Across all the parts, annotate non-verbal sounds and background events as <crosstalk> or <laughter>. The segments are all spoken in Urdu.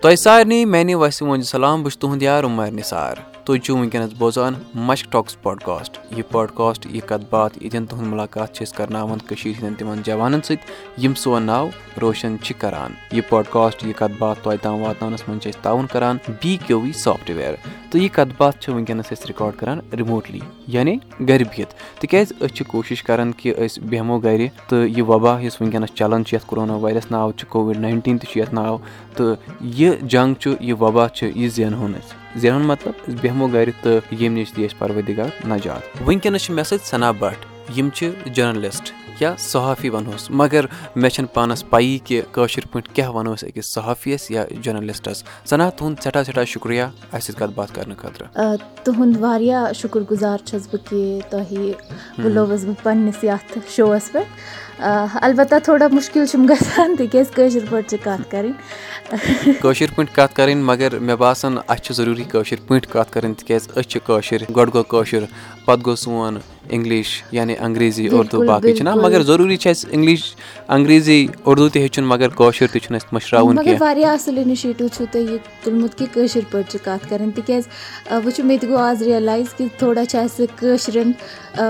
تۄہہِ سارنٕے میانہِ وسہِ سلام بہٕ چھُس تُہُنٛد یار عُمر نثار. تُہۍ چھِو وٕنکیٚنس بوزان مشک ٹاکٕس پاڈکاسٹ یہِ پاڈکاسٹ یہِ کتھ باتھ، ییٚتٮ۪ن تُہُنٛد مُلاقات چھِ أسۍ کرناوان کٔشیٖر ہٕنٛدٮ۪ن تِمن جوانن سۭتۍ، یِم سون ناو روشن چھِ کران۔ یہِ پاڈکاسٹ یہِ کتھ باتھ تۄہہِ تام واتناونس منٛز چھِ أسۍ تعاوُن کران بی کیو وی سافٹویر۔ تہٕ یہِ کتھ باتھ چھِ وٕنکیٚنس أسۍ رِکاڈ کران رِموٹلی یعنی گرِ بِہِتھ تِکیازِ أسۍ چھِ کوٗشِش کران کہِ أسۍ بیٚہمو گرِ تہٕ یہِ وبا یُس وٕنکیٚنس چلان چھُ یتھ کورونا وایرس ناو چھُ کووِڈ ناینٹیٖن تہِ چھُ یتھ ناو۔ تہٕ یہِ جنگ چھُ، یہِ وبا چھُ، یہِ زینہون أسۍ زینُن مطلب أسۍ بیٚہمو گرِ تہٕ ییٚمہِ نِش دِ اَسہِ پروردِگار نجات۔ وٕنکیٚنس چھِ مےٚ سۭتۍ ثنا بٹ، یِم چھِ جٔرنلِسٹ۔ یا صحافی ونہوس۔ مگر مےٚ چھنہٕ پانس پایی کہِ کٲشِر پٲٹھۍ کیاہ ونو أسۍ أکِس صحافیس یا جٔرنلِسٹس۔ سنا تُہُنٛد سٮ۪ٹھاہ سٮ۪ٹھاہ شُکرِیا اَسہِ سۭتۍ کتھ باتھ کرنہٕ خٲطرٕ۔ تُہُنٛد واریاہ شُکُر گُزار چھَس بہٕ کہِ تۄہہِ بُلووُس بہٕ پنٕنِس یتھ شووَس پٮ۪ٹھ۔ البتہ تھوڑا مُشکِل چھُم گژھان تِکیازِ کٲشِر پٲٹھۍ چھِ کَتھ کَرٕنۍ۔ <laughs> کٲشِر پٲٹھۍ کَتھ کَرٕنۍ مگر مےٚ باسان اَسہِ چھِ ضروٗری کٲشِر پٲٹھۍ کَتھ کَرٕنۍ تِکیازِ أسۍ چھِ کٲشِر گۄڈٕ گوٚو کٲشُر پَتہٕ گوٚو سون اِنگلِش یعنی انگریزی اردوٗ باقٕے چھِنہ مگر ضروٗری چھِ اَسہِ اِنگلِش انگریزی اردوٗ تہِ ہیٚچھُن مگر کٲشُر تہِ چھُنہٕ اَسہِ مٔشراوُن واریاہ اَصٕل اِنِشیٹِو چھُو تۄہہِ یہِ تُلمُت کہِ کٲشِر پٲٹھۍ چھِ کَتھ کَرٕنۍ تِکیازِ وٕچھِو مےٚ تہِ گوٚو آز رِیَلایز کہِ تھوڑا چھِ اَسہِ کٲشرٮ۪ن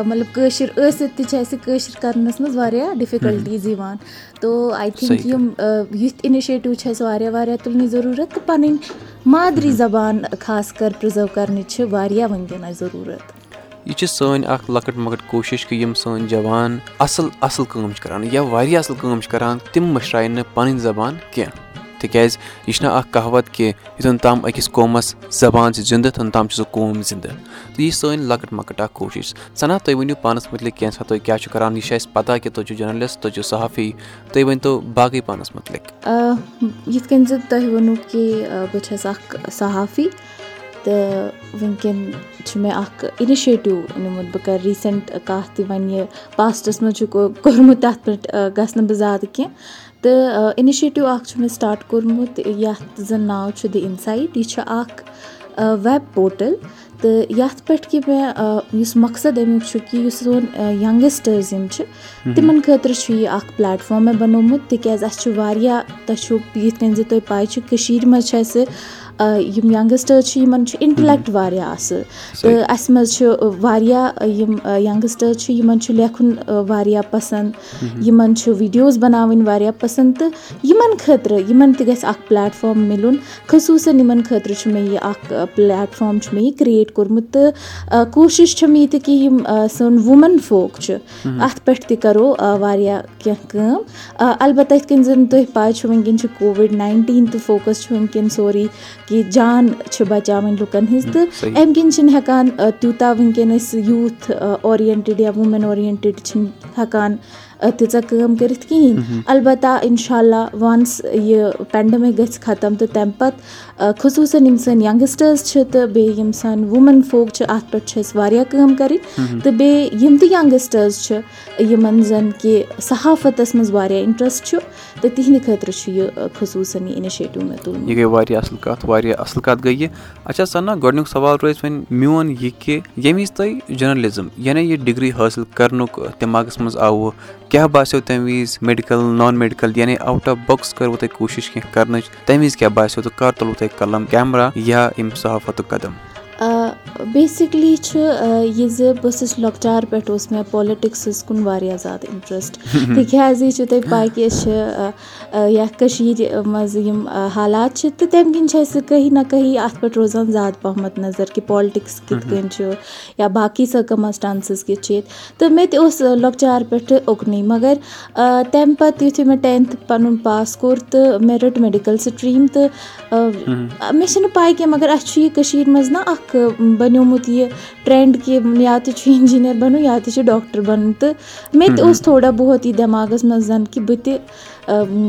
مطلب کٲشِر ٲسِتھ تہِ چھِ اَسہِ کٲشِر کَرنَس منٛز واریاہ ڈِفِکَلٹیٖز یِوان تو آی تھِنک یِم یِتھۍ اِنِشیٹِو چھِ اَسہِ واریاہ واریاہ تُلنٕچ ضروٗرت۔ تہٕ پَنٕنۍ مادری زبان خاص کر پرٛزٲرٕو کَرنٕچ چھِ واریاہ وٕنکیٚن اَسہِ ضروٗرت۔ یہِ چھِ سٲنۍ اکھ لۄکٕٹ مۄکٕٹ کوٗشِش کہِ یِم سٲنۍ جوان اَصٕل اَصٕل کٲم چھِ کران یا واریاہ اَصٕل کٲم چھِ کران، تِم مٔشراین نہٕ پَنٕنۍ زبان کیٚنٛہہ۔ تِکیازِ یہِ چھُنہ اکھ کہاوت کہِ یوٚتن تام أکِس قومَس زبان چھِ زِندٕ توٚتن تام چھُ سُہ قوم زِندٕ۔ تہٕ یہِ چھِ سٲنۍ لۄکٕٹ مۄکٕٹ اکھ کوٗشِش۔ سَنا تُہۍ ؤنِو پانَس مُتعلِق کینٛژھا تُہۍ کیاہ چھِو کران؟ یہِ چھِ اَسہِ پتا کہِ تُہۍ چھِو جٔرنلِسٹ، تُہۍ چھِو صحافی، تُہۍ ؤنۍ تو باقٕے پانَس مُتعلِق۔ یِتھ کٔنۍ زِ تۄہہِ ووٚنوُ کہِ بہٕ چھَس اکھ صحافی۔ تہٕ وٕنکیٚن چھُ مےٚ اکھ اِنِشیٹِو نِمُت بہٕ کَرٕ ریٖسنٛٹ کَتھ تہِ وۄنۍ یہِ پاسٹَس منٛز چھُ کوٚرمُت تَتھ پٮ۪ٹھ گژھٕ نہٕ بہٕ زیادٕ کینٛہہ تہٕ اِنِشیٹِو اکھ چھُ مےٚ سٹاٹ کوٚرمُت یَتھ زَن ناو چھُ دِ اِنسایٹ یہِ چھُ اکھ ویب پوٹَل تہٕ یَتھ پٮ۪ٹھ کہِ مےٚ یُس مقصد اَمیُک چھُ کہِ یُس سون یَنٛگسٹٲرٕز یِم چھِ تِمن خٲطرٕ چھُ یہِ اکھ پلیٹ فارم مےٚ بَنومُت تِکیازِ اَسہِ چھُ واریاہ تۄہہِ چھُو یِتھ کٔنۍ زِ تۄہہِ پاے چھِ کٔشیٖر منٛز چھِ اَسہِ یِم یَنٛگسٹٲرٕز چھِ یِمن چھُ اِنٹلیکٹ واریاہ اَصٕل۔ تہٕ اَسہِ منٛز چھِ واریاہ یِم یَنٛگسٹٲرٕز چھِ یِمن چھُ لیکھُن واریاہ پَسنٛد۔ یِمن چھُ ویٖڈیوز بَناوٕنۍ واریاہ پَسنٛد۔ تہٕ یِمن خٲطرٕ یِمن تہِ گژھِ اکھ پلیٹ فارم مِلُن۔ خصوٗصن یِمن خٲطرٕ چھُ مےٚ یہِ اکھ پلیٹ فارم چھُ مےٚ یہِ کریٹ کوٚرمُت۔ تہٕ کوٗشِش چھِ مےٚ ییٚتہِ کہِ یِم سٲنۍ وُمین فوک چھِ اَتھ پٮ۪ٹھ تہِ کَرو واریاہ کیٚنٛہہ کٲم۔ اَلبتہ یِتھ کٔنۍ زَن تۄہہِ پاے چھُ وٕنکیٚن چھُ کووِڈ ناینٹیٖن تہٕ فوکَس چھُ وٕنکیٚن سورُے۔ کہِ جان چھِ بَچاوٕنۍ لُکَن ہٕنٛز تہٕ اَمہِ کِنۍ چھِنہٕ ہٮ۪کان تیوٗتاہ یوٗتھ اورینٹِڈ یا ووٗمین اورینٹِڈ چھِنہٕ ہٮ۪کان تیٖژاہ کٲم کٔرِتھ کِہیٖنۍ۔ اَلبتہ اِنشاء اللہ وَنٕس یہِ پینڈمِک گژھِ ختم تہٕ تَمہِ پَتہٕ خصوٗصن یِم سٲنۍ یَنٛگسٹٲرٕز چھِ تہٕ بیٚیہِ یِم سٲنۍ وُمین فوک چھِ اَتھ پٮ۪ٹھ چھِ اَسہِ واریاہ کٲم کَرٕنۍ۔ تہٕ بیٚیہِ یِم تہِ یَنٛگسٹٲرٕز چھِ یِمن زَن کہِ صحافتَس منٛز واریاہ اِنٹرَسٹ چھُ تہٕ تِہنٛدِ خٲطرٕ چھُ یہِ خصوٗصن یہِ اِنِشیٹِو مےٚ تُلمُت۔ یہِ گٔے واریاہ اَصٕل کَتھ واریاہ اَصٕل کَتھ گٔے یہِ اچھا سَنا گۄڈٕنیُک سوال روزِ وۄنۍ میون یہِ کہِ ییٚمہِ وِزِ تۄہہِ جٔرنَلِزٕم یعنی یہِ ڈِگری حٲصِل کَرنُک دٮ۪ماغَس منٛز آوُ کیٛاہ باسیٚو تَمہِ وِزِ میڈِکَل نان میڈِکَل یعنی آوُٹ آف بۄکٕس کٔروٕ تۄہہِ کوٗشِش کینٛہہ کَرنٕچ تَمہِ وِزِ کیٛاہ باسیٚو تہٕ کَر تُلوٕ تۄہہِ قلم کیمرا یا اَمہِ صحافتُک قدم؟ بیسِکلی چھُ یہِ زِ بہٕ ٲسٕس لۄکچار پٮ۪ٹھ اوس مےٚ پالِٹِکسَس کُن واریاہ زیادٕ اِنٹرَسٹ تِکیازِ یہِ چھُ تۄہہِ پاے کہِ أسۍ چھِ یَتھ کٔشیٖر منٛز یِم حالات چھِ تہٕ تَمہِ کِنۍ چھِ اَسہِ کہیں نہ کہیں اَتھ پٮ۪ٹھ روزان زیادٕ پَہمَتھ نظر کہِ پالٹِکٕس کِتھ کٔنۍ چھُ یا باقٕے سٔرکَمَسٹانسٕز کِتھ چھِ۔ ییٚتہِ تہٕ مےٚ تہِ اوس لۄکچار پٮ۪ٹھٕ اُکنُے مگر تَمہِ پَتہٕ یُتھُے مےٚ ٹینتھٕ پَنُن پاس کوٚر تہٕ مےٚ رٔٹ میڈِکَل سِٹریٖم تہٕ مےٚ چھِنہٕ پاے کینٛہہ مگر اَسہِ چھُ یہِ کٔشیٖر منٛز نہ اکھ بَنیومُت یہِ ٹرینڈ کہِ یا تہِ چھُ اِنجیٖنر بَنُن یا تہِ چھُ ڈاکٹر بَنُن تہٕ مےٚ تہِ اوس تھوڑا بہت یہِ دٮ۪ماغَس منٛز زَن کہِ بہٕ تہِ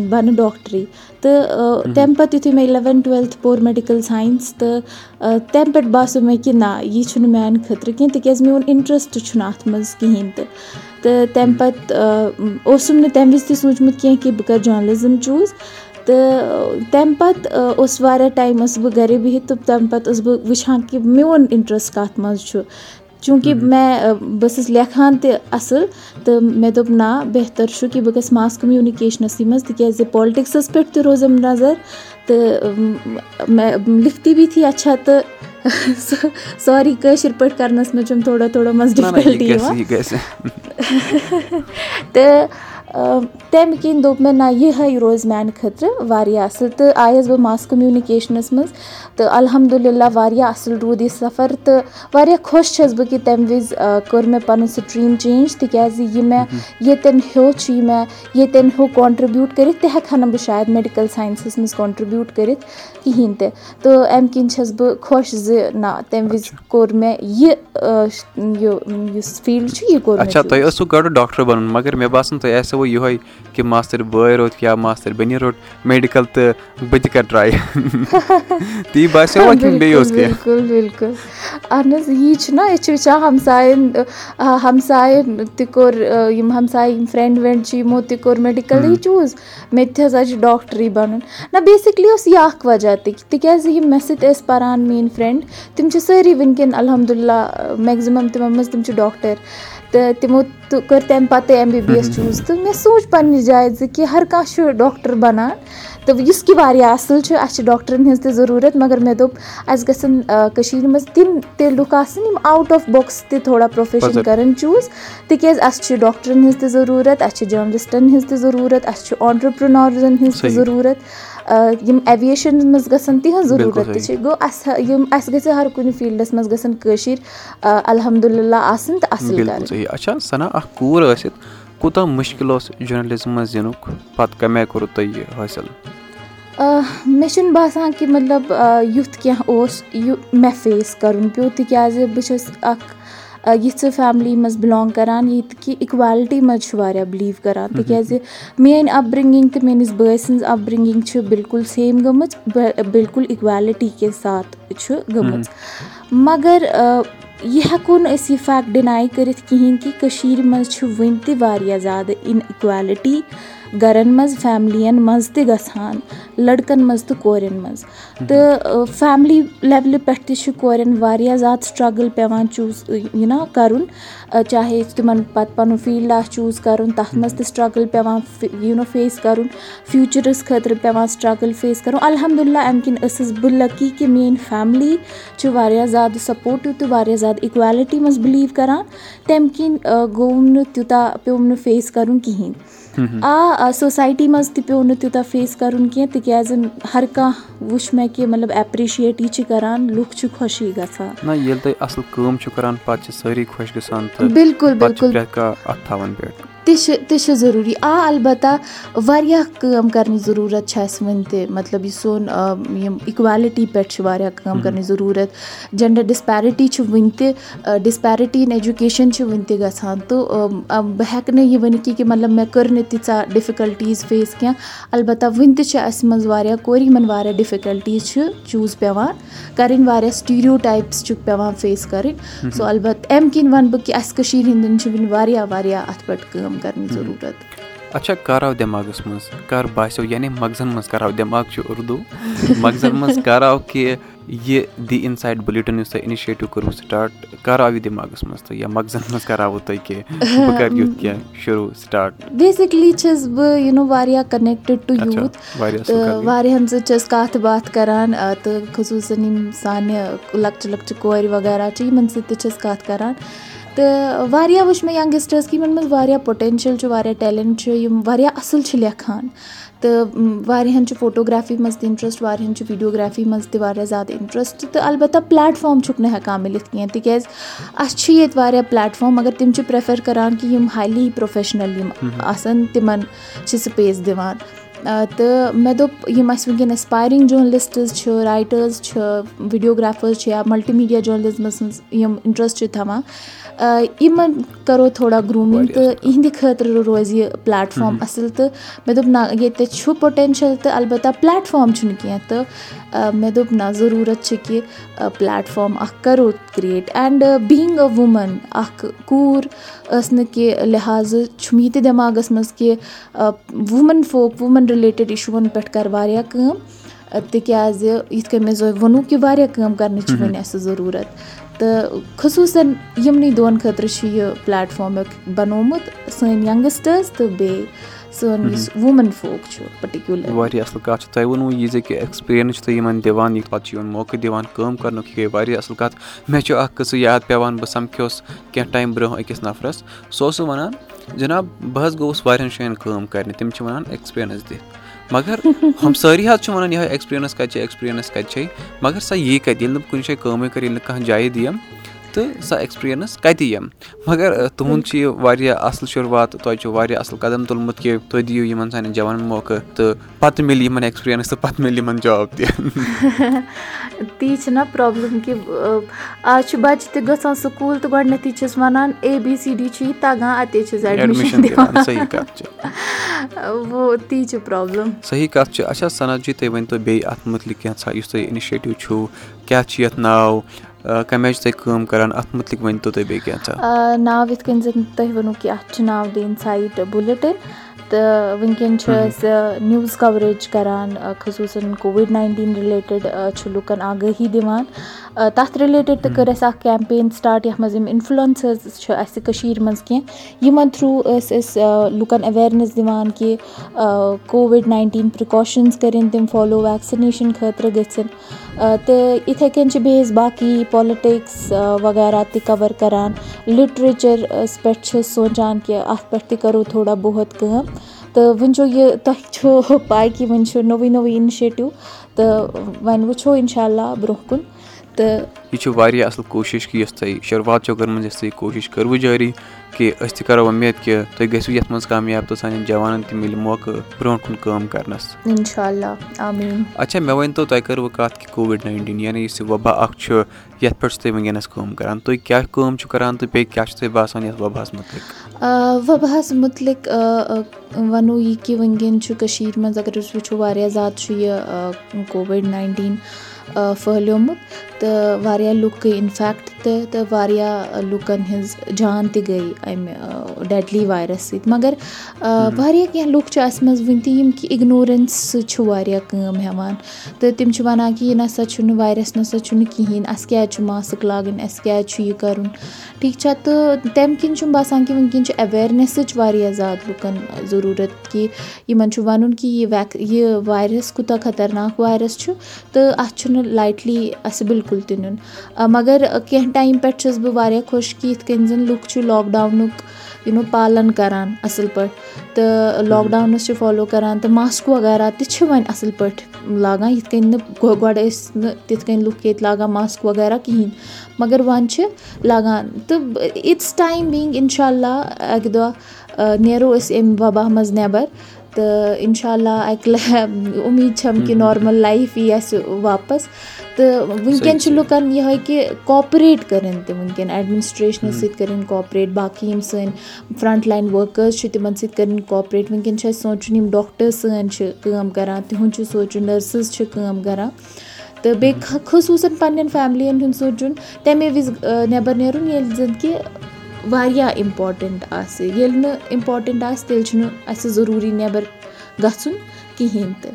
بَنہٕ ڈاکٹرٕے تہٕ تَمہِ پَتہٕ یِتھُے مےٚ اِلیوَنتھ ٹُویلتھٕ پوٚر میڈِکَل ساینس تہٕ تَمہِ پٮ۪ٹھ باسیٚو مےٚ کہِ نہ یہِ چھُنہٕ میانہِ خٲطرٕ کینٛہہ تِکیازِ میون اِنٹرَسٹ چھُنہٕ اَتھ منٛز کِہینۍ تہِ تہٕ تَمہِ پَتہٕ اوسُم نہٕ تَمہِ وِزِ تہِ سوٗنٛچمُت کینٛہہ کہِ بہٕ کَرٕ جٔرنلِزٕم چوٗز تہٕ تَمہِ پَتہٕ اوس واریاہ ٹایم ٲسٕس بہٕ گرے بِہِتھ تہٕ تَمہِ پَتہٕ ٲسٕس بہٕ وٕچھان کہِ میون اِنٹرَسٹ کَتھ منٛز چھُ۔ چوٗنٛکہِ مےٚ بہٕ ٲسٕس لیکھان تہِ اَصٕل تہٕ مےٚ دوٚپ نہ بہتر چھُ کہِ بہٕ گژھٕ ماس کوٚمنِکیشنَسٕے منٛز تِکیازِ پالٹِکسَس پٮ۪ٹھ تہِ روزم نظر تہٕ مےٚ لِکھتی وی تھی اچھا تہٕ <laughs> ساری کٲشِر پٲٹھۍ کَرنَس منٛز چھُم تھوڑا تھوڑا منٛز ڈِفکَلٹی یِوان۔ <laughs> تہٕ تَمہِ کِنۍ دوٚپ مےٚ نہ یِہے روزِ میانہِ خٲطرٕ واریاہ اَصٕل تہٕ آیَس بہٕ ماس کوٚمنِکیشنَس منٛز تہٕ الحمدُاللہ واریاہ اَصٕل روٗد یہِ سفر تہٕ واریاہ خۄش چھَس بہٕ کہِ تَمہِ وِزِ کٔر مےٚ پَنُن سٹریٖم چینٛج تِکیازِ یہِ مےٚ ییٚتٮ۪ن ہیوٚچھ یہِ مےٚ ییٚتٮ۪ن ہیوٚ کونٹربیوٗٹ کٔرِتھ تہِ ہٮ۪کہٕ ہا نہٕ بہٕ شاید میڈِکَل ساینسَس منٛز کونٹربیوٗٹ کٔرِتھ کِہیٖنۍ تہِ۔ تہٕ اَمہِ کِنۍ چھَس بہٕ خۄش زِ نہ تَمہِ وِزِ کوٚر مےٚ یہِ یُس فیٖلڈ چھُ یہِ کوٚر ڈاکٹر بَنُن مَگر مےٚ آسیو یِہوے کہِ ماستٕر بٲے روٚٹ یا ماستٕر بیٚنہِ روٚٹ میڈِکَل تہٕ بہٕ تہِ کَرٕ ٹراے بِلکُل بِلکُل اَہن حظ یی چھُنہ أسۍ چھِ وٕچھان ہمساین ہمساے تہِ کوٚر یِم ہمساے یِم فرٛؠنٛڈ وؠنٛڈ چھِ یِمو تہِ کوٚر میڈِکَلٕے چوٗز۔ مےٚ تہِ ہسا چھُ ڈاکٹرٕے بَنُن۔ نہ بیسِکلی اوس یہِ اکھ وجہ تہِ تِکیازِ یِم مےٚ سۭتۍ ٲسۍ پَران میٲنۍ فرٛؠنٛڈ تِم چھِ سٲری وٕنکیٚن الحمدُاللہ میکزِمَم تِمو منٛز تِم چھِ ڈاکٹر۔ تہٕ تِمو کٔر تَمہِ پَتہٕ M B B S choose تہٕ مےٚ سوٗنٛچ پَنٕنہِ جایہِ زِ کہِ ہر کانٛہہ چھُ ڈاکٹر بَنان تہٕ یُس کہِ واریاہ اَصٕل چھُ اَسہِ چھِ ڈاکٹرَن ہِنٛز تہِ ضروٗرت مگر مےٚ دوٚپ اَسہِ گژھن کٔشیٖرِ منٛز تِم تہِ لُکھ آسٕنۍ یِم آوُٹ آف بۄکٕس تہِ تھوڑا پروفیشَن کَران چوٗز تِکیازِ اَسہِ چھِ ڈاکٹرَن ہِنٛز تہِ ضروٗرت اَسہِ چھِ جٔرنلِسٹَن ہِنٛز تہِ ضروٗرت اَسہِ چھُ آنٹرپرٛنارزَن ہِنٛز تہِ ضروٗرت یِم ایویشَن منٛز گژھن تِہٕنٛز ضروٗرت تہِ چھِ۔ گوٚو اَسہِ یِم اَسہِ گژھِ ہر کُنہِ فیٖلڈَس منٛز گژھن کٲشِر الحمدُاللہ آسٕنۍ تہٕ اَصٕل مےٚ چھُنہٕ باسان کہِ مطلب یُتھ کینٛہہ اوس یہِ مےٚ فیس کَرُن پیوٚو تِکیازِ بہٕ چھَس اکھ یِژھٕ فیملی منٛز بِلانٛگ کران ییٚتہِ کہِ اِکویلٹی منٛز چھُ واریاہ بِلیٖو کران۔ تِکیازِ میٲنۍ اَپ برنٛگِنٛگ تہٕ میٲنِس بٲے سٕنٛز اَپ برنٛگِنٛگ چھِ بِلکُل سیم گٔمٕژ بِلکُل اِکویلٹی کے ساتھ چھُ گٔمٕژ۔ مگر یہِ ہٮ۪کو نہٕ أسۍ یہِ فیکٹ ڈِناے کٔرِتھ کِہیٖنۍ کہِ کٔشیٖر منٛز چھُ وٕنہِ تہِ واریاہ زیادٕ اِن اِکویلٹی گرن منٛز فیملِین منٛز تہِ گژھان، لٔڑکن منٛز تہٕ کورٮ۪ن منٛز تہٕ فیملی لیولہِ پٮ۪ٹھ تہِ چھُ کورٮ۪ن واریاہ زیادٕ سٹرگٕل پیٚوان چوٗز یہِ نا کَرُن۔ چاہے تِمن پَتہٕ پَنُن فیٖلڈ آسہِ چوٗز کَرُن، تَتھ منٛز تہِ سٹرگٕل پیٚوان یوٗ نو فیس کَرُن۔ فیوٗچرَس خٲطرٕ پیٚوان سٹرگٕل فیس کَرُن۔ الحمدُاللہ اَمہِ کِنۍ ٲسٕس بہٕ لٔکی کہِ میٲنۍ فیملی چھِ واریاہ زیادٕ سَپوٹِو تہٕ واریاہ زیادٕ اِکویلٹی منٛز بِلیٖو کران۔ تَمہِ کِنۍ گوٚو نہٕ تیوٗتاہ پیوٚو نہٕ فیس کَرُن کِہینۍ۔ آ سوسایٹی منٛز تہِ پیوٚو نہٕ تیوٗتاہ فیس کَرُن کیٚنٛہہ تِکیازِ ہر کانٛہہ وٕچھ مےٚ کہِ مطلب ایپرِشیٹ یہِ چھِ کران لُکھ چھِ خۄشی گژھان بِلکُل بِلکُل تہِ چھِ تہِ چھِ ضروٗری۔ آ اَلبتہ واریاہ کٲم کَرنٕچ ضروٗرت چھِ اَسہِ وٕنہِ تہِ۔ مطلب یہِ سون یِم اِکویلٹی پٮ۪ٹھ چھِ واریاہ کٲم کَرنٕچ ضروٗرت۔ جینڈر ڈِسپیرِٹی چھِ وٕنہِ تہِ ڈِسپیرِٹی اِن ایجوکیشن چھِ وٕنہِ تہِ گژھان۔ تہٕ بہٕ ہٮ۪کہٕ نہٕ یہِ ؤنِتھ کہِ مطلب مےٚ کٔر نہٕ تیٖژاہ ڈِفِکَلٹیٖز فیس کیٚنٛہہ۔ اَلبتہ وٕنہِ تہِ چھِ اَسہِ منٛز واریاہ کورِ یِمن واریاہ ڈِفِکَلٹیٖز چھِ چوٗز پیٚوان کَرٕنۍ واریاہ سِٹیٖریو ٹایپٕس چھِکھ فیس کَرٕنۍ۔ سو اَلبتہ اَمہِ کِنۍ وَنہٕ بہٕ کہِ اَسہِ کٔشیٖر ہِنٛدٮ۪ن چھِ وٕنہِ واریاہ واریاہ اَتھ پٮ۪ٹھ کٲم۔ کَرنٕچ ضروٗرت۔ اچھا کر آو دٮ۪ماغَس منٛز۔ کر باسیٚو یعنی مغزن منٛز کر آو دٮ۪ماغ چھُ اُردو۔ مغزن منٛز <laughs> کر آو کہِ یہِ دی اِن سایڈ بُلٹِن یُس تۄہہِ اِنِشیٹِو کوٚروٕ سٹاٹ کر آو یہِ دٮ۪ماغَس منٛز تہٕ یا مغزن منٛز کر آوٕ تۄہہِ کہِ بہٕ کَرٕ یُتھ کیٚنٛہہ شروٗع سٹاٹ بیسِکلی چھَس بہٕ یوٗ نو واریاہ کَنیکٹِڈ ٹُو یوٗتھ تہٕ واریاہَن سۭتۍ چھَس کَتھ باتھ کَران تہٕ خصوٗصن یِم سانہِ لۄکچہِ لۄکچہِ کورِ وغیرہ چھِ یِمن سۭتۍ تہِ چھَس کَتھ کَران۔ تہٕ واریاہ وٕچھ مےٚ ینٛگسٹٲرٕس کہِ یِمن منٛز واریاہ پوٹینشَل چھُ واریاہ ٹیلنٹ چھُ یِم واریاہ اَصٕل چھِ لیکھان تہٕ واریاہَن چھُ فوٹوگرافی منٛز تہِ اِنٹرٛسٹ واریاہَن چھُ ویٖڈیوگرافی منٛز تہِ واریاہ زیادٕ اِنٹرٛسٹ تہٕ البتہ پٕلیٹ فارم چھُکھ نہٕ ہٮ۪کان مِلِتھ کینٛہہ تِکیازِ اَسہِ چھِ ییٚتہِ واریاہ پٕلیٹ فارم مگر تِم چھِ پرٛیفَر کَران کہِ یِم ہایلی پرٛوفیشنَل یِم آسَن تِمَن چھِ سٕپیس دِوان تہٕ مےٚ دوٚپ یِم اَسہِ وٕنکیٚن ایٚسپایرِنٛگ جٔرنلِسٹٕز چھِ رایٹٲرٕز چھِ ویٖڈیوگرافٲرٕز چھِ یا مَلٹی میٖڈیا جٔرنلِزمَس منٛز یِم اِنٹرٛسٹ چھِ تھاوان یِمَن کَرو تھوڑا گرٛوٗمِنٛگ تہٕ یِہِنٛدِ خٲطرٕ روزِ یہِ پٕلیٹ فارم اَصٕل تہٕ مےٚ دوٚپ نہ ییٚتہِ چھُ پوٹینشَل تہٕ البتہ پٕلیٹ فارم چھُنہٕ کینٛہہ تہٕ مےٚ دوٚپ نہ ضروٗرت چھِ کہِ پٕلیٹ فارم اَکھ کَرو create and being a woman اَکھ کوٗر ٲس نہٕ کہِ لِحاظہٕ چھُم یہِ تہِ دٮ۪ماغَس منٛز کہِ ووٗمٮ۪ن فوک رِلیٹِڈ اِشوٗوَن پٮ۪ٹھ کَرٕ واریاہ کٲم تِکیٛازِ یِتھ کٔنۍ مےٚ زَن ووٚنوٗ کہِ واریاہ کٲم کَرنٕچ چھِ وۄنۍ اَسہِ ضروٗرت۔ تہٕ خصوٗصن یِمنٕے دۄن خٲطرٕ چھُ یہِ پلیٹ فارم بَنومُت سٲنۍ ینٛگسٹٲرٕس تہٕ بیٚیہِ سون یُس وُمین فوک چھُ پٔٹِکیوٗلر واریاہ اَصٕل کَتھ چھِ تۄہہِ ووٚنوُ یہِ زِ کہِ ایٚکٕسپیٖرینٕس چھِ تُہۍ یِمن دِوان یہِ پَتہٕ چھُ یِمن موقعہٕ دِوان کٲم کَرنُک یہِ گٔے واریاہ اَصٕل کَتھ. مےٚ چھُ اکھ قٕصہٕ یاد پیٚوان بہٕ سَمکھیوس کیٚنٛہہ ٹایم برونٛہہ أکِس نَفرَس. سُہ اوس وَنان جِناب بہٕ حظ گوٚوُس واریاہن جایَن کٲم کَرنہِ تِم چھِ وَنان ایٚکٕسپیٖرینٕس دِ. مگر <laughs> ہُم سٲری حظ چھِ وَنان یِہوے ایٚکٕسپیٖرینٕس کَتہِ چھِ؟ ایٚکٕسپیٖرینٕس کَتہِ چھے؟ مگر سۄ یی کَتہِ؟ ییٚلہِ نہٕ بہٕ کُنہِ جایہِ کٲمٕے کَرٕ ییٚلہِ نہٕ کانٛہہ جایہِ دِیم تہٕ سۄ ایٚکٕسپیٖرینٕس کَتہِ یِم؟ مگر تُہُنٛد چھُ یہِ واریاہ اَصٕل شُروعات تۄہہِ چھُ واریاہ اَصٕل قدم تُلمُت کہِ تُہۍ دِیِو یِمن سانٮ۪ن جوانن موقعہٕ تہٕ پَتہٕ مِلہِ یِمن ایٚکٕسپیٖرینٕس تہٕ پَتہٕ مِلہِ یِمن جاب تہِ۔ <laughs> تی چھِنہ پرابلِم کہِ آز چھُ بَچہٕ تہِ گژھان سکوٗل تہٕ گۄڈٕنیتھٕے چھِس وَنان اے بی سی ڈی چھُ یہِ تَگان اَتے چھِس ایڈمِشن چھِ۔ <laughs> تی چھِ پرابلِم صحیح کَتھ چھِ۔ اچھا سَنت جی تُہۍ ؤنتو بیٚیہِ اَتھ مُتعلِق کینٛژھا یُس تۄہہِ اِنِشیٹِو چھُو کیاہ چھُ یَتھ ناو؟ کَمہِ آیہِ چھِ تُہۍ کٲم کَران اَتھ متعلق ؤنۍ تو تُہۍ بیٚیہِ کینٛژھا ناو یِتھ کٔنۍ زَن تۄہہِ ووٚنوُ کہِ اَتھ چھُ ناو دِنۍ سایٹ بُلٹِن تہٕ وٕنکیٚن چھِ أسۍ نِوٕز کَوریج کران خصوٗصن کووِڈ ناینٹیٖن رِلیٹِڈ چھُ لُکن آگٲہی دِوان۔ تَتھ رِلیٹِڈ تہِ کٔر اَسہِ اکھ کیمپین سٹاٹ یَتھ منٛز یِم اِنفلوَنسٲرٕز چھِ اَسہِ کٔشیٖر منٛز کیٚنٛہہ یِمن تھروٗ ٲسۍ أسۍ لُکن ایویرنیس دِوان کہِ کووِڈ ناینٹیٖن پرٛکاشنٕز کٔرِنۍ تِم فالو ویکسِنیشن خٲطرٕ گٔژھِنۍ تہٕ یِتھٕے کٔنۍ چھِ بیٚیہِ أسۍ باقٕے پالِٹِکٕس وغیرہ تہِ کَور کران۔ لِٹریچرس پٮ۪ٹھ چھِ سونٛچان کہِ اَتھ پٮ۪ٹھ تہِ کَرو تھوڑا بہت کٲم۔ تہٕ وۄنۍ چھُ یہِ تۄہہِ چھو پاے کہِ وۄنۍ چھُ نوٚوُے نوٚوُے اِنِشیٹِو تہٕ وۄنۍ وٕچھو اِنشاء اللہ برونٛہہ کُن۔ تہٕ یہِ چھُ واریاہ اَصٕل کوٗشِش کہِ یۄس تۄہہِ شُروعات چھو کٔرمٕژ یۄس تُہۍ کوٗشِش کٔروٕ جٲری کہِ أسۍ تہِ کَرو اُمید کہِ تُہۍ گٔژھِو یَتھ منٛز کامیاب تہٕ سانٮ۪ن جوانن تہِ مِلہِ موقعہٕ برونٛٹھ کُن کٲم کرنَس۔ اچھا مےٚ ؤنتو تۄہہِ کٔروٕ کَتھ کہِ کووِڈ ناینٹیٖن یعنی یُس یہِ وبا اکھ چھُ یَتھ پٮ۪ٹھ چھُ تُہۍ وٕنکیٚنس کٲم کران؟ تُہۍ کیاہ کٲم چھِو کران تہٕ بیٚیہِ کیاہ چھُ تۄہہِ باسان یَتھ وباہَس مُتعلِق؟ وباہَس مُتعلِق وَنو یہِ کہِ وٕنکیٚن چھُ کٔشیٖر منٛز اَگر أسۍ وٕچھو واریاہ زیادٕ چھُ یہِ کووِڈ ناینٹیٖن پھٔہلیومُت۔ تہٕ واریاہ لُکھ گٔے اِنفیکٹ تہِ تہٕ واریاہ لُکَن ہِنٛز جان تہِ گٔے اَمہِ ڈیڈلی وایرَس سۭتۍ مگر واریاہ کینٛہہ لُکھ چھِ اَسہِ منٛز وٕنہِ تہِ یِم کہِ اِگنورَنس سۭتۍ چھُ واریاہ کٲم ہیٚوان تہٕ تِم چھِ وَنان کہِ یہِ نَسا چھُنہٕ وایرَس نَسا چھُنہٕ کِہیٖنۍ اَسہِ کیازِ چھُ ماسٕک لاگٕنۍ اَسہِ کیازِ چھُ یہِ کَرُن ٹھیٖک چھا تہٕ تَمہِ کِنۍ چھُم باسان کہِ وٕنکیٚن چھِ ایویرنیسٕچ واریاہ زیادٕ لُکَن ضروٗرت کہِ یِمن چھُ وَنُن کہِ یہِ ویک یہِ وایرَس کوٗتاہ خطرناک وایرَس چھُ تہٕ اَتھ چھُنہٕ لایٹلی اَسہِ بِلکُل تہِ نیُن مگر کینٛہہ ٹایم پٮ۪ٹھ چھَس بہٕ واریاہ خۄش کہِ یِتھ کٔنۍ زَن لُکھ چھِ لاکڈاوُنُک یوٗ نو پالَن کَران اَصٕل پٲٹھۍ۔ تہٕ لاکڈاوُنَس چھِ فالو کَران تہٕ ماسک وغیرہ تہِ چھِ وۄنۍ اَصٕل پٲٹھۍ لاگان۔ یِتھ کٔنۍ نہٕ گۄڈٕ ٲسۍ نہٕ تِتھ کٔنۍ لُکھ ییٚتہِ لاگان ماسک وغیرہ کِہیٖنۍ۔ مگر وۄنۍ چھِ لاگان۔ تہٕ اِٹٕس ٹایم بِنٛگ اِنشاء اللہ اَکہِ دۄہ نیرو أسۍ اَمہِ وباہ منٛز نٮ۪بر تہٕ اِنشاء اللہ اَکہِ اُمید چھَم کہِ نارمَل لایف یی اَسہِ واپَس۔ تہٕ وٕنکیٚن چھِ لُکَن یِہوے کہِ کاپریٹ کَرٕنۍ تہِ وٕنکیٚن ایڈمِنِسٹریشنَس سۭتۍ کٔرِنۍ کاپریٹ باقٕے یِم سٲنۍ فرنٹ لاین ؤرکٲرٕس چھِ تِمن سۭتۍ کٔرِنۍ کاپریٹ وٕنکیٚن چھُ اَسہِ سونٛچُن یِم ڈاکٹٲرٕس سٲنۍ چھِ کٲم کران تِہُنٛد چھُ سونٛچُن نٔرسٕز چھِ کٲم کران۔ تہٕ بیٚیہِ خصوٗصن پَنٕنٮ۪ن فیملِین ہُنٛد سونٛچُن تَمے وِزِ نٮ۪بر نیرُن ییٚلہِ زَن کہِ واریاہ اِمپاٹنٹ آسہِ۔ ییٚلہِ نہٕ اِمپاٹنٹ آسہِ تیٚلہِ چھُنہٕ اَسہِ ضروٗری نٮ۪بر گژھُن۔ کِہینۍ تہِ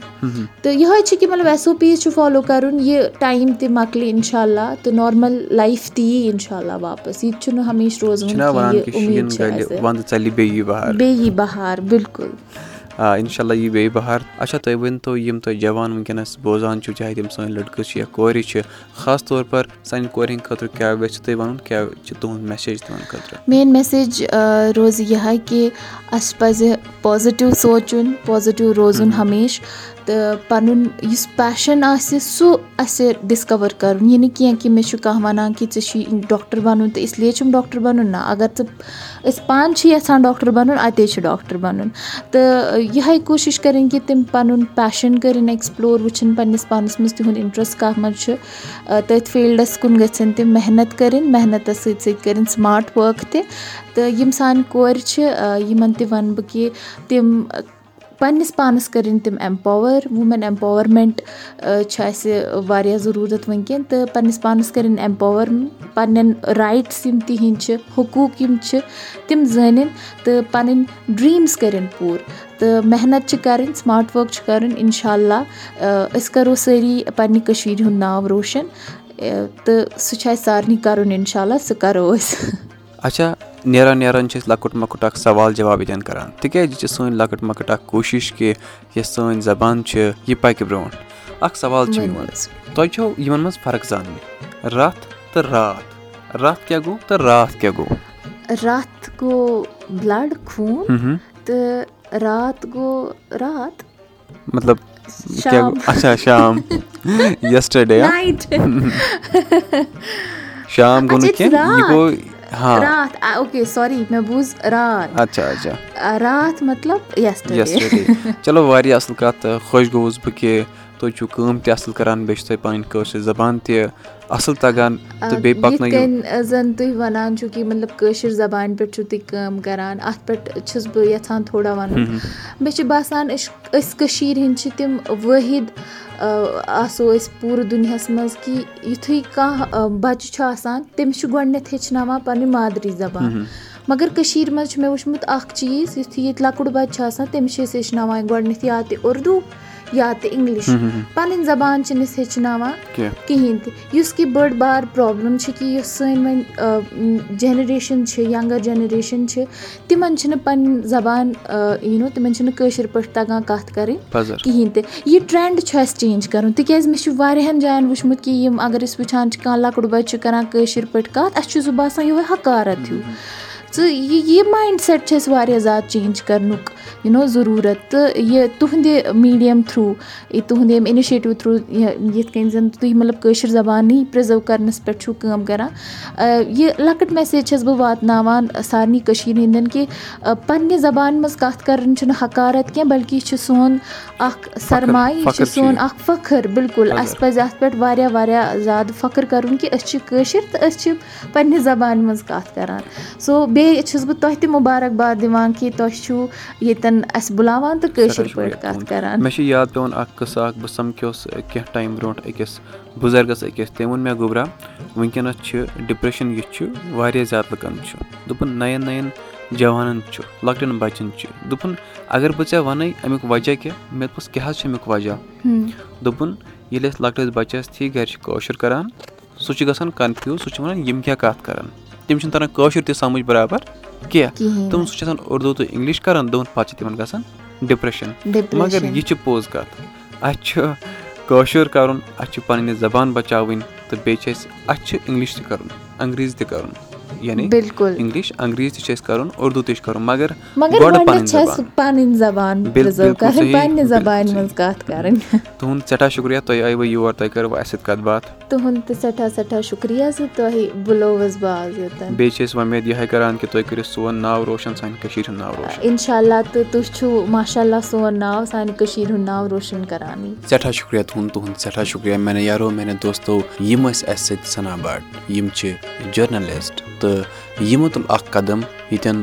تہٕ یِہوے چھِ کہِ مطلب ایس او پیٖز چھُ فالو کَرُن یہِ ٹایم تہِ مۄکلہِ اِنشاء اللہ تہٕ نارمل لایف تہِ یی اِنشاء اللہ واپَس۔ یہِ تہِ چھُنہٕ ہمیشہٕ روزان بیٚیہِ یی بہار۔ بِلکُل آ اِنشاء اللہ یی بیٚیہِ بہار۔ اچھا تُہۍ ؤنتو یِم تُہۍ جوان وٕنکیٚنس بوزان چھِو چاہے تِم سٲنۍ لٔڑکہٕ چھِ یا کورِ چھِ خاص طور پر سانہِ کورِ ہِنٛدۍ خٲطرٕ کیاہ گژھِ تُہۍ وَنُن کیاہ چھُ تُہُنٛد میسیج تِمن خٲطرٕ؟ میٲنۍ میسیج روزِ یِہے کہِ اَسہِ پَزِ پازِٹِو سونٛچُن پازِٹِو روزُن ہمیشہٕ۔ تہٕ پَنُن یُس پیشَن آسہِ سُہ اَسہِ ڈِسکَور کَرُن۔ یہِ نہٕ کینٛہہ کہِ مےٚ چھُ کانٛہہ وَنان کہِ ژےٚ چھُے ڈاکٹر بَنُن تہٕ اِسلیے چھُم ڈاکٹر بَنُن نہ۔ اَگر ژٕ أسۍ پانہٕ چھِ یَژھان ڈاکٹر بَنُن، اَتے چھُ ڈاکٹر بَنُن۔ تہٕ یِہے کوٗشِش کَرٕنۍ کہِ تِم پَنُن پیشَن کٔرِنۍ ایٚکٕسپٕلور وٕچھِنۍ پَنٕنِس پانَس منٛز تِہُنٛد اِنٹرٛسٹ کَتھ منٛز چھُ۔ تٔتھۍ فیٖلڈَس کُن گٔژھِنۍ تِم محنت کٔرِنۍ محنتَس سۭتۍ سۭتۍ کٔرِنۍ سٕماٹ ؤرٕک تہِ۔ تہٕ یِم سانہِ کورِ چھِ یِمَن تہِ وَنہٕ بہٕ کہِ تِم پنٛنِس پانَس کٔرِنۍ تِم ایٚمپاوَر ووٗمٮ۪ن ایٚمپاوَرمٮ۪نٛٹ چھِ اَسہِ واریاہ ضروٗرت وٕنکیٚن تہٕ پنٛنِس پانَس کٔرِنۍ ایٚمپاوَر پنٛنٮ۪ن رایٹٕس یِم تِہِنٛدۍ چھِ، حقوٗق یِم چھِ، تِم زٲنِنۍ تہٕ پَنٕنۍ ڈرٛیٖمٕز کٔرِنۍ پوٗرٕ تہٕ محنت چھِ کَرٕنۍ سٕماٹ ؤرٕک چھِ کَرٕنۍ اِنشاء اللہ أسۍ کَرو سٲری پنٛنہِ کٔشیٖرِ ہُنٛد ناو روشَن تہٕ سُہ چھُ اَسہِ سارنٕے کَرُن اِنشاء اللہ سُہ کَرو أسۍ۔ اچھا نیران نیران چھِ أسۍ لۄکُٹ مۄکُٹ اکھ سوال جواب ییٚتٮ۪ن کران۔ تِکیازِ یہِ چھِ سٲنۍ لۄکٕٹ مۄکٕٹ اکھ کوٗشِش کہِ یۄس سٲنۍ زبان چھِ یہِ پَکہِ برونٛٹھ۔ اکھ سوال چھُ یِوان تۄہہِ چھو یِمن منٛز فرق زانٕنۍ راتھ تہٕ راتھ راتھ کیاہ گوٚو تہٕ راتھ کیاہ گوٚو راتھ گوٚو بٕلڈ خوٗن تہٕ راتھ گوٚو راتھ مطلب اچھا شام۔ <laughs> یسٹرڈے <laughs> شام گوٚو نہٕ کیٚنٛہہ یہِ گوٚو راتھ اوکے سوری مےٚ بوٗز راتھ اچھا اچھا۔ راتھ مطلب چلو واریاہ اَصٕل کَتھ خۄش گوٚوُس بہٕ کہِ تُہۍ چھِو کٲم تہِ اَصٕل کران بیٚیہِ چھِ تۄہہِ پَنٕنۍ کٲشِر زَبان تہِ اَصٕل تَگان تہٕ بیٚیہِ پَکنٲیِو۔ زَن تُہۍ وَنان چھِو کہِ مطلب کٲشِر زَبانہِ پٮ۪ٹھ چھِو تُہۍ کٲم کران اَتھ پٮ۪ٹھ چھَس بہٕ یَژھان تھوڑا وَنُن۔ مےٚ چھُ باسان أسۍ أسۍ کٔشیٖر ہِنٛدۍ چھِ تِم وٲحد آسو أسۍ پوٗرٕ دُنیاہَس منٛز کہِ یِتھُے کانٛہہ بَچہٕ چھُ آسان تٔمِس چھُ گۄڈٕنیٚتھ ہیٚچھناوان پَنٕنۍ مادری زَبان۔ مَگر کٔشیٖر منٛز چھُ مےٚ وٕچھمُت اکھ چیٖز یِتھُے ییٚتہِ لۄکُٹ بَچہٕ چھُ آسان تٔمِس چھِ أسۍ ہیٚچھناوان گۄڈٕنیٚتھ یا تہِ اُردو یا تہِ اِنگلِش۔ پَنٕنۍ زَبان چھِنہٕ أسۍ ہیٚچھناوان کِہینۍ تہِ۔ یُس کہِ بٔڑ بار پرابلِم چھِ کہِ یُس سٲنۍ وۄنۍ جینریشن چھِ یَنگر جینریشن چھِ تِمن چھِنہٕ پَنٕنۍ زَبان یہِ نو تِمن چھِنہٕ کٲشِر پٲٹھۍ تَگان کَتھ کَرٕنۍ کِہینۍ تہِ۔ یہِ ٹرینڈ چھُ اَسہِ چینج کَرُن تِکیازِ مےٚ چھُ واریاہن جاین وٕچھمُت کہِ یِم اَگر أسۍ وٕچھان چھِ کانٛہہ لۄکُٹ بَچہٕ چھُ کران کٲشِر پٲٹھۍ کَتھ اَسہِ چھُ سُہ باسان یِہوے حکارت ہیوٗ۔ ژٕ یہِ مایِنٛڈ سیٹ چھِ اَسہِ واریاہ زیادٕ چینج کَرنُک یہِ نو ضروٗرت. تہٕ یہِ تُہنٛدِ میٖڈیم تھروٗ تُہنٛدِ ییٚمہِ اِنِشیٹِو تھروٗ یِتھ کٔنۍ زَن تُہۍ مطلب کٲشِر زَبانٕے پرٛزٲرٕو کَرنَس پٮ۪ٹھ چھُو کٲم کَران یہِ لۄکٕٹ میسیج چھَس بہٕ واتناوان سارنٕے کٔشیٖر ہِنٛدٮ۪ن کہِ پنٛنہِ زَبانہِ منٛز کَتھ کَرٕنۍ چھُنہٕ حکارت کینٛہہ بلکہِ یہِ چھُ سون اکھ سرمایہِ یہِ چھُ سون اکھ فخر بِلکُل اَسہِ پَزِ اَتھ پٮ۪ٹھ واریاہ واریاہ زیادٕ فخٕر کَرُن کہِ أسۍ چھِ کٲشِر تہٕ أسۍ چھِ پنٛنہِ زَبانہِ منٛز کَتھ کَران۔ سو بیٚیہِ چھَس بہٕ تۄہہِ تہِ مُبارک باد دِوان کہِ تۄہہِ چھُو ییٚتٮ۪ن اَسہِ بُلاوان تہٕ کٲشِر پٲٹھۍ کَتھ کَران۔ مےٚ چھُ یاد پیٚوان اکھ قٕصہٕ اکھ بہٕ سَمکھیوس کیٚنٛہہ ٹایم برونٛٹھ أکِس بُزرگَس أکِس تٔمۍ ووٚن مےٚ گوٚبرا وٕنکیٚنَس چھِ ڈِپریشَن یُس چھُ واریاہ زیادٕ لُکَن چھُ۔ دوٚپُن نَیَن نَیَن جوانَن چھُ لۄکٹٮ۪ن بَچَن چھُ۔ دوٚپُن اَگر بہٕ ژےٚ وَنَے اَمیُک وجہ کیٛاہ مےٚ دوٚپُس کیٛاہ حظ چھُ اَمیُک وجہ؟ دوٚپُن ییٚلہِ أسۍ لۄکٹِس بَچَس تھی گرِ چھِ کٲشُر کران سُہ چھُ گژھان کَنفیوٗز سُہ چھُ وَنان یِم کیاہ کَتھ کران تٔمِس چھُنہٕ تران کٲشُر تہِ سَمجھ برابر کیٚنٛہہ۔ دوٚپُن سُہ چھُ آسان اُردو تہٕ اِنگلِش کران دوٚپُن پَتہٕ چھِ تِمن گژھان ڈِپریشن۔ مَگر یہِ چھِ پوٚز کَتھ۔ اَسہِ چھُ کٲشُر کَرُن اَسہِ چھِ پَنٕنۍ زَبان بَچاوٕنۍ تہٕ بیٚیہِ چھِ اَسہِ اَسہِ چھُ اِنگلِش تہِ کَرُن اَنگریٖزی تہِ کَرُن۔ یعنی اِنگلِش اَنگریٖزی تہِ چھُ کَرُن اُردو تہِ چھُ کَرُن مَگر تُہُنٛد سٮ۪ٹھاہ شُکرِیا تُہۍ آیوٕ یور تۄہہِ کٔروٕ اَسہِ سۭتۍ کَتھ باتھ۔ تُہُنٛد تہِ سٮ۪ٹھاہ سٮ۪ٹھاہ شُکرِیا زِ تۄہہِ بُلووُس بہٕ آز ییٚتٮ۪ن بیٚیہِ چھِ أسۍ وۄمید یِہے کران کہِ تُہۍ کٔرِو سون ناو روشَن سانہِ کٔشیٖر ہُنٛد ناو روشَن۔ اِنشاء اللہ تہٕ تُہۍ چھِو ماشاء اللہ سون ناو سانہِ کٔشیٖر ہُنٛد ناو روشَن کران سٮ۪ٹھاہ شُکرِیا تُہُنٛد تُہُنٛد سٮ۪ٹھاہ میانہِ یارو میانہِ دوستو یِم ٲسۍ اَسہِ سۭتۍ سَنا بٹ یِم چھِ جٔرنَلِسٹ تہٕ یِمو تُل اکھ قدم ییٚتٮ۪ن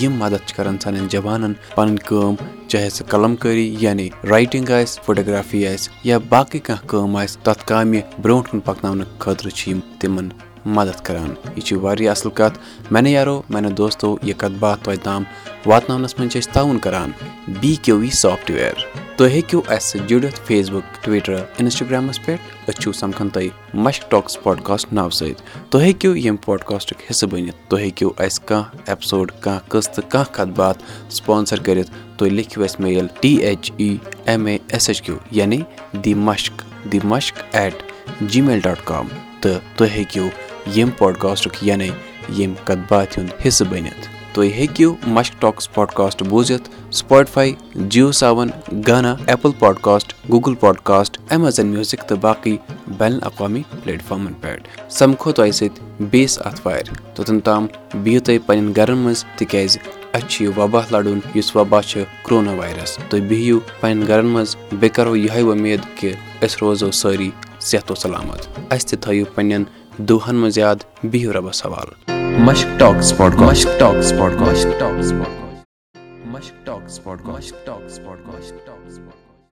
یِم مدد چھِ کران سانٮ۪ن جوانن پَنٕنۍ کٲم چاہے سُہ قلم کٲری یعنی رایٹِنٛگ آسہِ فوٹوگرافی آسہِ یا باقٕے کانٛہہ کٲم آسہِ تَتھ کامہِ برونٛٹھ کُن پَکناونہٕ خٲطرٕ چھِ یِم تِمن مدد کران یہِ چھِ واریاہ اَصٕل کَتھ میانہِ یارو میانہِ دوستو یہِ کَتھ باتھ توتہِ تام واتناونَس منٛز چھِ أسۍ تعاوُن کران بی کیو وی سافٹویر تُہۍ ہیٚکِو اَسہِ جُڑِتھ فیس بُک ٹُوِٹر اِنسٹاگرامَس پٮ۪ٹھ، أسۍ چھِو سَمکھان تۄہہِ مشک ٹاکٕس پاڈکاسٹ ناوٕ سۭتۍ۔ تُہۍ ہیٚکِو ییٚمہِ پاڈکاسٹُک حِصہٕ بٔنِتھ، تُہۍ ہیٚکِو اَسہِ کانٛہہ ایپسوڈ کانٛہہ قٕصہٕ، کانٛہہ کَتھ باتھ سُپانسر کٔرِتھ، تُہۍ لیکھِو اَسہِ mail T H E M A S H Q یعنی دی مشک دی مشک at G mile dot com تہٕ تُہۍ ہیٚکِو ییٚمہِ پاڈکاسٹُک یعنی ییٚمہِ کَتھ باتھِ ہُنٛد حِصہٕ بٔنِتھ۔ تُہۍ ہیٚکِو مشک ٹاکٕس پاڈکاسٹ بوٗزِتھ Spotify Jio Saavn Gaana, Apple podcast Google podcast Amazon music تہٕ باقٕے بین الاقوامی پلیٹ فارمَن پٮ۪ٹھ۔ سَمکھو تۄہہِ سۭتۍ بیٚیِس اَتھوارِ توٚتَن تام بِہِو تُہۍ پنٕنٮ۪ن گرن منٛز، تِکیازِ اَسہِ چھُ یہِ وبا لَڑُن، یُس وبا چھُ کرونا وایرس۔ تُہۍ بِہِو پنٕنٮ۪ن گرن منٛز۔ بیٚیہِ کرو یِہے وۄمید کہِ أسۍ روزو سٲری صحت و سلامت۔ اَسہِ تہِ تھٲیِو پنٕنٮ۪ن دۄہن منٛز یاد، بِہِو رۄبس حوالہٕ مشک ٹاکٕس مشک ٹاکٕس ٹاکٕس ٹاکٕس